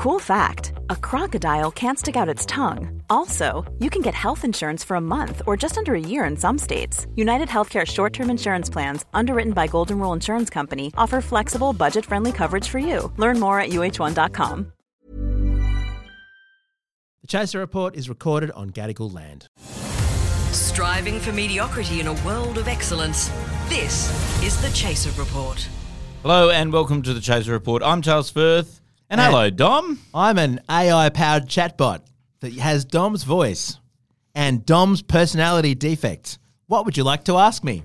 Cool fact a crocodile can't stick out its tongue. Also, you can get health insurance for a month or just under a year in some states. United Healthcare short term insurance plans, underwritten by Golden Rule Insurance Company, offer flexible, budget friendly coverage for you. Learn more at uh1.com. The Chaser Report is recorded on Gadigal land. Striving for mediocrity in a world of excellence. This is the Chaser Report. Hello and welcome to the Chaser Report. I'm Charles Firth. And hello, Dom. I'm an AI powered chatbot that has Dom's voice and Dom's personality defects. What would you like to ask me?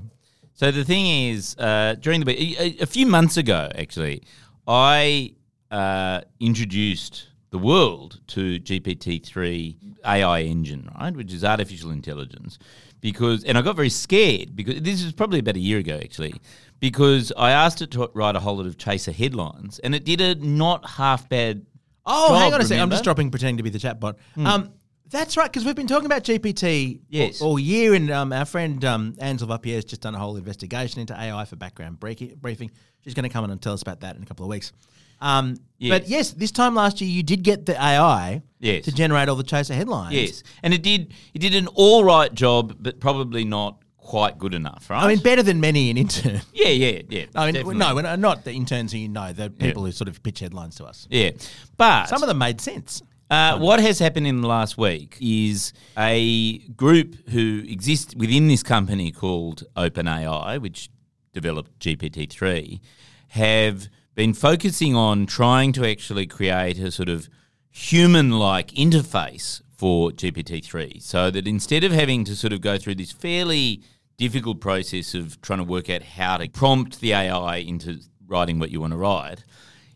So the thing is, uh, during the a, a few months ago, actually, I uh, introduced the world to GPT-3 AI engine, right, which is artificial intelligence, because, and I got very scared because this was probably about a year ago, actually, because I asked it to write a whole lot of chaser headlines, and it did a not half bad. Oh, job, hang on a second. I'm just dropping pretending to be the chatbot. Um, that's right, because we've been talking about GPT Yes. all, all year, and um, our friend um, Angela Lavoipierre has just done a whole investigation into AI for background briefing. She's going to come in and tell us about that in a couple of weeks. Um, But Yes. yes, this time last year you did get the AI Yes. to generate all the chaser headlines. Yes, and it did. It did an all right job, but probably not quite good enough, right? I mean, better than many in intern. yeah, yeah, yeah. I mean, definitely. no, not- not the interns who you know, the people who sort of pitch headlines to us. yeah, but Some of them made sense. Uh, what has happened in the last week is a group who exists within this company called OpenAI, which developed GPT-3, have been focusing on trying to actually create a sort of human-like interface for GPT-3 so that instead of having to sort of go through this fairly difficult process of trying to work out how to prompt the AI into writing what you want to write,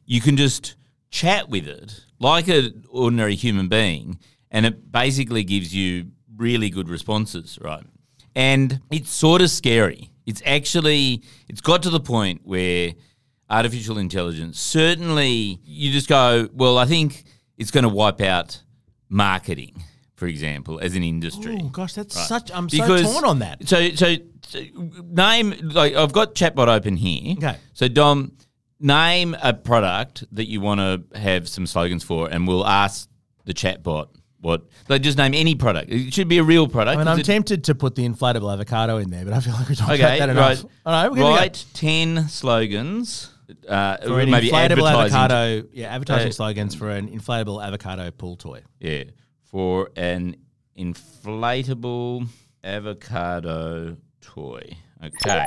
you can just chat with it like an ordinary human being, and it basically gives you really good responses, right? And it's sort of scary. It's actually it's got to the point where artificial intelligence certainly you just go, well, I think it's going to wipe out marketing, for example, as an industry. Oh gosh, that's Right. such. I'm Because- so torn on that. So, so, so name like I've got chatbot open here. Okay. So Dom, name a product that you want to have some slogans for, and we'll ask the chatbot what. Like, just name any product. It should be a real product. I mean, I'm it- tempted to put the inflatable avocado in there, but I feel like we talked Okay, about that enough. right. All right, we're gonna go. Write ten slogans. Uh, for an maybe inflatable avocado. Yeah, advertising Uh, slogans for an inflatable avocado pool toy. Yeah, for an inflatable avocado toy. Okay.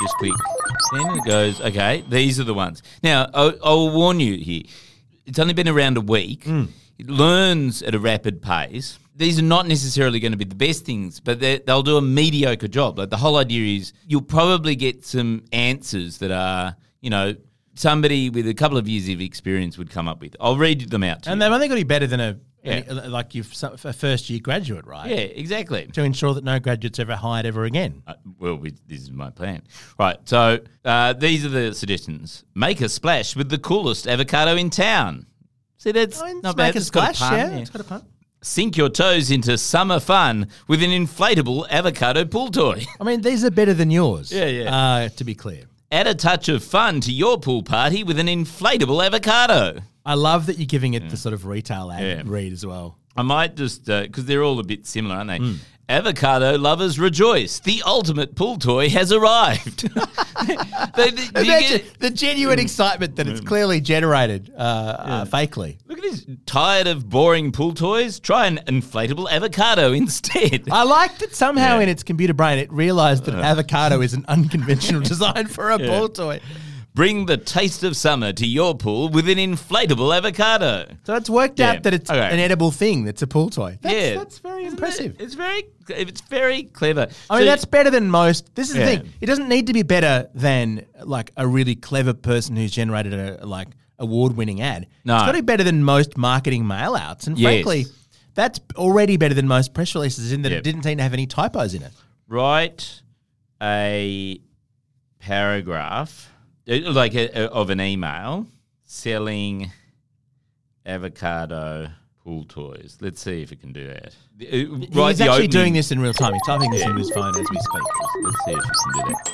Just quick. Then it goes, okay, these are the ones. Now, I, I will warn you here. It's only been around a week. Hmm. It learns at a rapid pace. These are not necessarily going to be the best things, but they- they'll do a mediocre job. Like the whole idea is you'll probably get some answers that are, you know, somebody with a couple of years of experience would come up with. I'll read them out And you. they've only got to be better than a, Yeah. any- like you've a first year graduate, right? Yeah, exactly. To ensure that no graduates ever hired ever again. Uh, well, we, this is my plan. Right. So uh, these are the suggestions. Make a splash with the coolest avocado in town. See, that's mean, not bad. make a It's got splash, pun, yeah, It's got a pun. Sink your toes into summer fun with an inflatable avocado pool toy. I mean, these are better than yours. Yeah, yeah. Uh, to be clear, Add a touch of fun to your pool party with an inflatable avocado. I love that you're giving it the sort of retail ad Yeah. read as well. I might just because they're all a bit similar, aren't they? Hmm. Avocado lovers rejoice! The ultimate pool toy has arrived. They- they- you Imagine get- the genuine excitement that it's clearly generated uh, uh, fakely. Look at this. Tired of boring pool toys? Try an inflatable avocado instead. I like that somehow Yeah. in its computer brain it realised that avocado is an unconventional design for a ball toy. Bring the taste of summer to your pool with an inflatable avocado. So it's worked Yeah. out that it's Okay. an edible thing that's a pool toy. That's, yeah, that's very Isn't impressive. it? It's very, it's very clever. I mean, So- that's better than most. This is Yeah. the thing. It doesn't need to be better than like a really clever person who's generated a like award-winning ad. No. It's got to be better than most marketing mail-outs. And Yes. frankly, that's already better than most press releases in that Yep. it didn't seem to have any typos in it. write a paragraph like a, a- of an email selling avocado pool toys. Let's see if it can do that. Uh, write He's actually opening- doing this in real time. He's typing this Yeah. into his phone as we speak. Let's see if it can do that.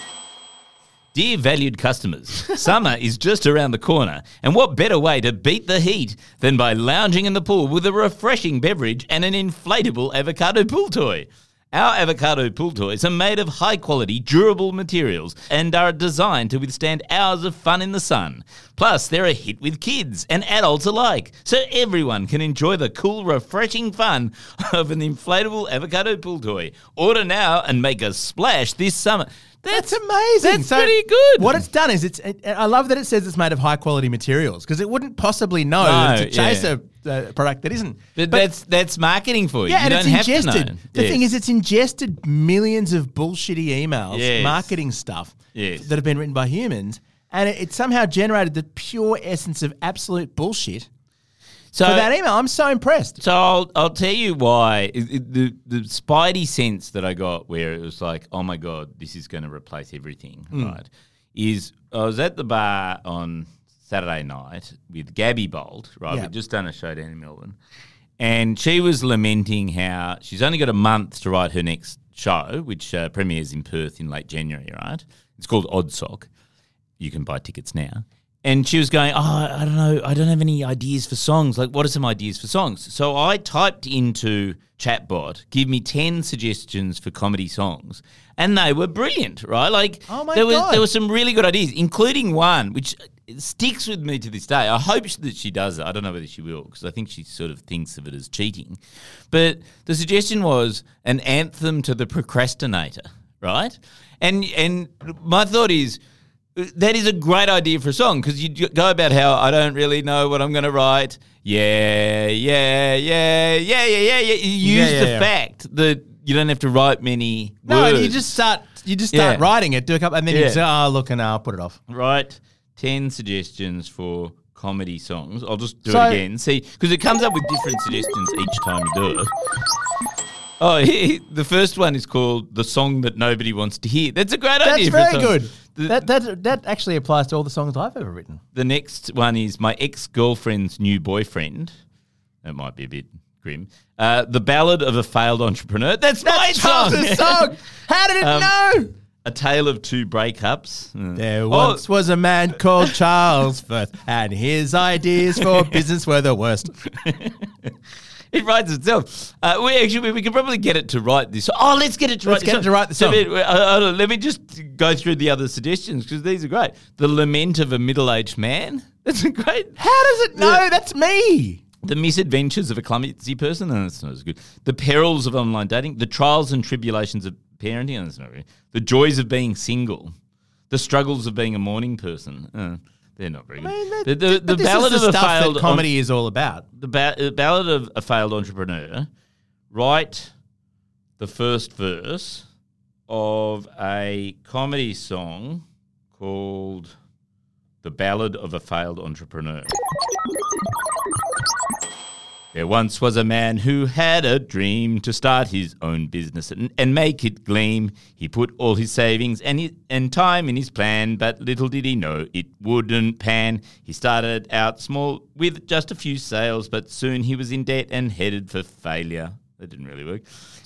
Dear valued customers, summer is just around the corner, and what better way to beat the heat than by lounging in the pool with a refreshing beverage and an inflatable avocado pool toy? Our avocado pool toys are made of high quality, durable materials and are designed to withstand hours of fun in the sun. Plus, they're a hit with kids and adults alike, so everyone can enjoy the cool, refreshing fun of an inflatable avocado pool toy. Order now and make a splash this summer. That's amazing. That's pretty good. What it's done is it's. It, I love that it says it's made of high quality materials because it wouldn't possibly know No, to chase yeah. a uh, product that isn't. But, that's that's marketing for you. Yeah, you and don't it's ingested. The Yes. thing is, it's ingested millions of bullshitty emails, Yes. marketing stuff Yes. that have been written by humans, and it, it somehow generated the pure essence of absolute bullshit so for that email. I'm so impressed. So I'll, I'll tell you why. It- it- the the spidey sense that I got, where it was like, oh my god, this is going to replace everything, Hmm. right? Is I was at the bar on Saturday night with Gabbi Bolt, right? Yeah. We'd just done a show down in Melbourne, and she was lamenting how she's only got a month to write her next show, which uh, premieres in Perth in late January, right? It's called Odd Sock. You can buy tickets now. And she was going, Oh, I don't know. I don't have any ideas for songs. Like, what are some ideas for songs? So I typed into chatbot, give me 10 suggestions for comedy songs. And they were brilliant, right? Like, Oh my there, was, God. there were some really good ideas, including one which sticks with me to this day. I hope that she does it. I don't know whether she will because I think she sort of thinks of it as cheating. But the suggestion was an anthem to the procrastinator, right? And and my thought is that is a great idea for a song because you go about how I don't really know what I'm going to write. Yeah, yeah, yeah, yeah, yeah, yeah, yeah. You use Yeah, yeah, the yeah. fact that you don't have to write many No, words. you just start. You just start writing it, do a couple, and then you say, "Oh, look, and I'll put it off." write 10 suggestions for comedy songs. I'll just do So- it again. See, because it comes up with different suggestions each time you do it. Oh, the first one is called "The Song That Nobody Wants to Hear." That's a great That's idea. for a very good. The, that that that actually applies to all the songs I've ever written. the next one is my ex-girlfriend's new boyfriend. That might be a bit grim. Uh, the Ballad of a Failed Entrepreneur. That's, my song. Charles's song. How did it Um, know? a Tale of Two Breakups. Uh, There oh, once was a man called Charles Firth, and his ideas for business were the worst. It writes itself. Uh, we actually we can probably get it to write this. Oh, let's get it to Let's write. get this it to write the song. Let me, uh, uh, let me just go through the other suggestions because these are great. The lament of a middle-aged man. That's a great. How does it know? That's me. The misadventures of a clumsy person. No, that's not as good. The perils of online dating. The trials and tribulations of parenting. No, that's not really. The joys of being single. The struggles of being a morning person. Uh, they're not very good. I mean, that- the the, the ballad the of a failed comedy is all about. the ba- uh, ballad of a failed entrepreneur write the first verse of a comedy song called the ballad of a failed entrepreneur there once was a man who had a dream to start his own business and, and make it gleam. He put all his savings and, his, and time in his plan, but little did he know it wouldn't pan. He started out small with just a few sales, but soon he was in debt and headed for failure. That didn't really work.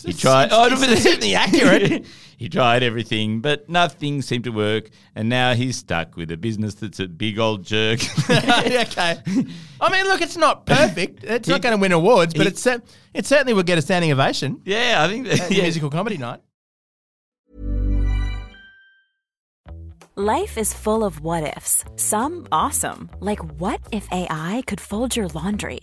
He tried. Oh, it's- it's certainly accurate. he tried everything, but nothing seemed to work, and now he's stuck with a business that's a big old jerk. okay. I mean, look, it's not perfect. It's not going to win awards, but he- it's it certainly will get a standing ovation yeah, I think that, at yeah. musical comedy night. Life is full of what ifs. Some awesome, like what if AI could fold your laundry?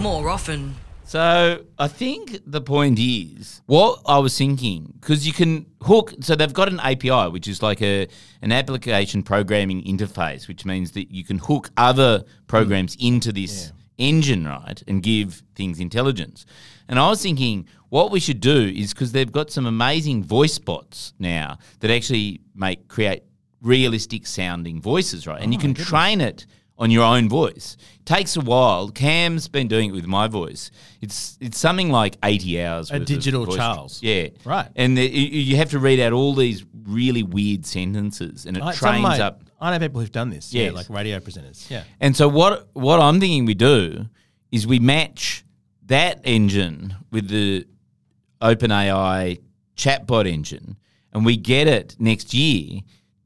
more often. So I think the point is what I was thinking because you can hook. So they've got an API, which is like a an application programming interface, which means that you can hook other programs into this engine, right, and give things intelligence. And I was thinking what we should do is because they've got some amazing voice bots now that actually make create realistic sounding voices, right? And you oh can train it on your own voice. takes a while. Cam's been doing it with my voice. It's it's something like eighty hours. A digital Charles. Yeah, Right. And the, you, you have to read out all these really weird sentences, and it I, trains my- up. I know people who've done this. Yeah, like radio presenters. Yeah. And so what what I'm thinking we do is we match that engine with the OpenAI chatbot engine, and we get it next year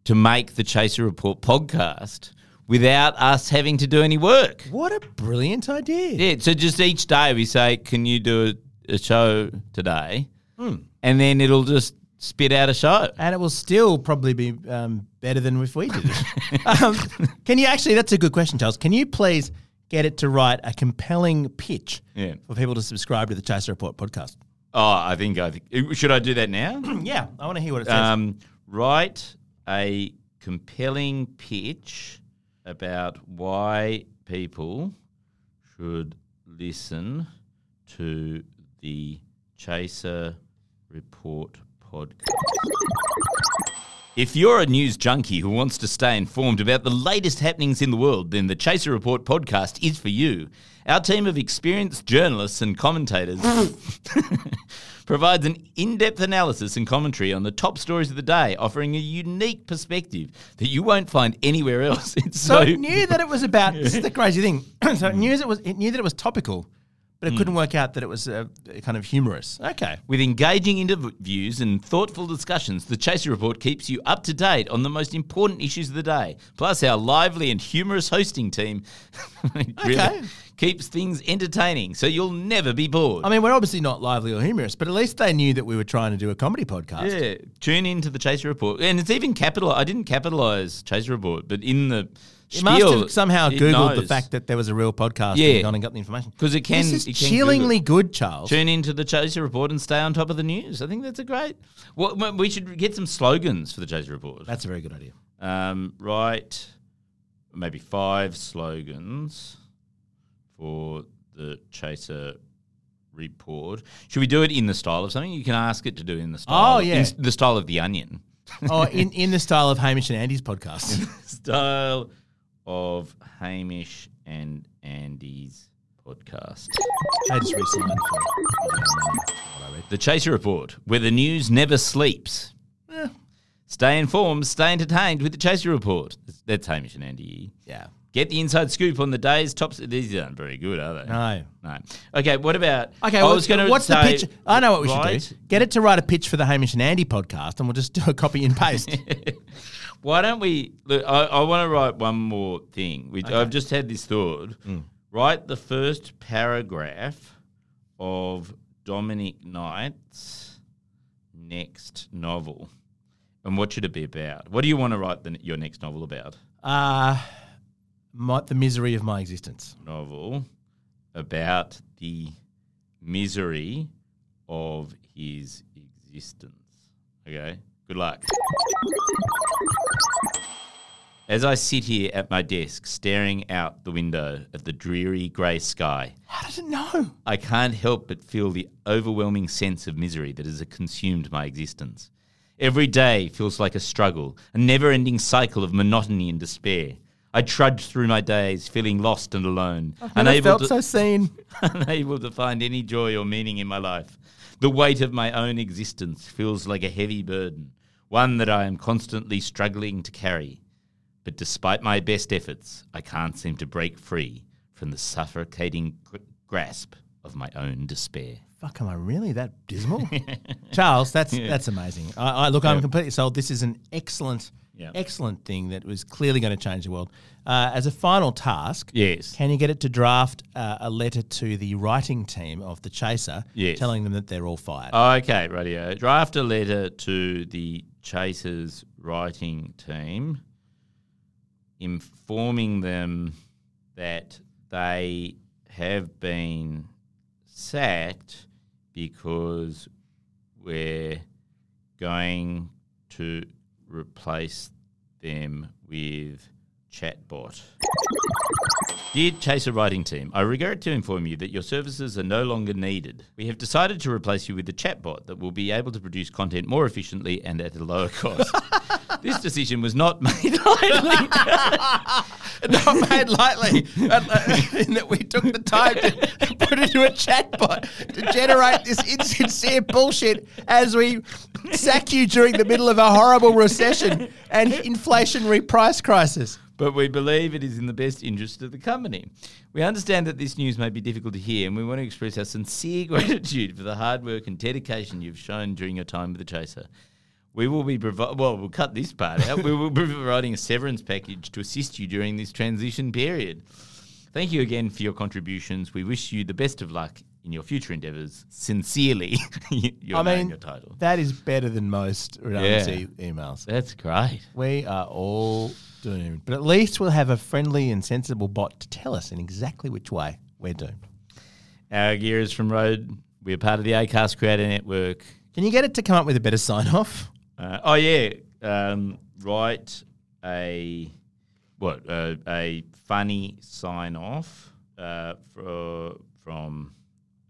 to make the Chaser Report podcast without us having to do any work. What a brilliant idea. Yeah, so just each day we say, "Can you do a, a show today?" And then it'll just spit out a show. And it will still probably be um, better than if we did it. um, can you actually? That's a good question, Charles. Can you please get it to write a compelling pitch Yeah. for people to subscribe to the Chaser Report podcast? Oh, I think I think should I do that now? Yeah, I want to hear what it says. um, write a compelling pitch about why people should listen to the Chaser Report podcast. If you're a news junkie who wants to stay informed about the latest happenings in the world, then the Chaser Report podcast is for you. Our team of experienced journalists and commentators provides an in depth analysis and commentary on the top stories of the day, offering a unique perspective that you won't find anywhere else. It's so so, it knew that it was about. This is the crazy thing. so it knew it was. It knew that it was topical, but it couldn't work out that it was uh, kind of humorous. Okay. With engaging interviews and thoughtful discussions, the Chaser Report keeps you up to date on the most important issues of the day. Plus, our lively and humorous hosting team really Okay. keeps things entertaining, so you'll never be bored. I mean, we're obviously not lively or humorous, but at least they knew that we were trying to do a comedy podcast. Yeah, tune in to the Chaser Report, and it's even capital. I didn't capitalize Chaser Report, but in the It must have somehow it googled the knows. fact that there was a real podcast Yeah. and gone and got the information. Because it can- This is it can chillingly good, Charles. Tune into the Chaser Report and stay on top of the news. I think that's a great. Well, we should get some slogans for the Chaser Report. That's a very good idea. Um, write maybe five slogans for the Chaser Report. Should we do it in the style of something? You can ask it to do it in the style. Oh, in yeah. s- the style of the Onion. Oh, in, in the style of Hamish and Andy's podcast. style of Hamish and Andy's podcast. I just re-signed for what I read. The Chaser Report, where the news never sleeps. Eh. Stay informed, stay entertained with the Chaser Report. That's- Hamish and Andy. Yeah. Get the inside scoop on the day's tops. These aren't very good, are they? No. No. Okay, what about? Okay, I was gonna what's the say- pitch? I know what we right? should do. Get it to write a pitch for the Hamish and Andy podcast, and we'll just do a copy and paste. Why don't we? Look, I, I want to write one more thing. Which I've just had this thought. Mm. Write the first paragraph of Dominic Knight's next novel, and what should it be about? What do you want to write the, your next novel about? uh, my, the misery of my existence. Novel about the misery of his existence. Okay. Good luck. As I sit here at my desk, staring out the window at the dreary grey sky, How does it know? I can't help but feel the overwhelming sense of misery that has consumed my existence. Every day feels like a struggle, a never ending cycle of monotony and despair. I trudge through my days feeling lost and alone, Never felt so seen. unable to find any joy or meaning in my life. The weight of my own existence feels like a heavy burden, one that I am constantly struggling to carry. But despite my best efforts, I can't seem to break free from the suffocating gr- grasp of my own despair. Fuck, am I really that dismal? Charles, that's that's amazing. I, I look, I'm Yeah. completely sold. This is an excellent, Yeah. excellent thing that was clearly going to change the world. Uh, as a final task, Yes. can you get it to draft uh, a letter to the writing team of the Chaser, Yes. telling them that they're all fired? Okay, radio. Draft a letter to the Chasers writing team informing them that they have been sacked because we're going to replace them with chatbot. Dear Chaser Writing Team, I regret to inform you that your services are no longer needed. We have decided to replace you with a chatbot that will be able to produce content more efficiently and at a lower cost. this decision was not made lightly. not made lightly, uh, in that we took the time to put into a chatbot to generate this insincere bullshit as we sack you during the middle of a horrible recession and inflationary price crisis. but we believe it is in the best interest of the company. We understand that this news may be difficult to hear, and we want to express our sincere gratitude for the hard work and dedication you've shown during your time with the Chaser. We will be provi- well. We'll cut this part out. we will be providing a severance package to assist you during this transition period. Thank you again for your contributions. We wish you the best of luck in your future endeavours. Sincerely, your I name, mean, your title. that is better than most redundancy emails. That's great. We are all doomed, but at least we'll have a friendly and sensible bot to tell us in exactly which way we're doomed. Our gear is from Rode. We're part of the Acast Creator Network. Can you get it to come up with a better sign off? Uh, oh yeah, um, write a what uh, a funny sign off uh, for, from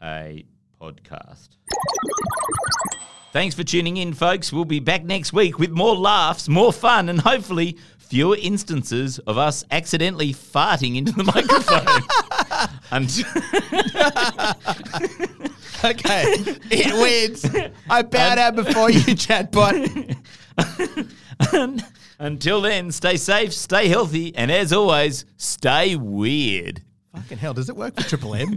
a podcast. Thanks for tuning in, folks. We'll be back next week with more laughs, more fun, and hopefully fewer instances of us accidentally farting into the microphone. Until, Okay, it wins. I bow down before you, chatbot. until then, stay safe, stay healthy, and as always, stay weird. Fucking hell, does it work for Triple M?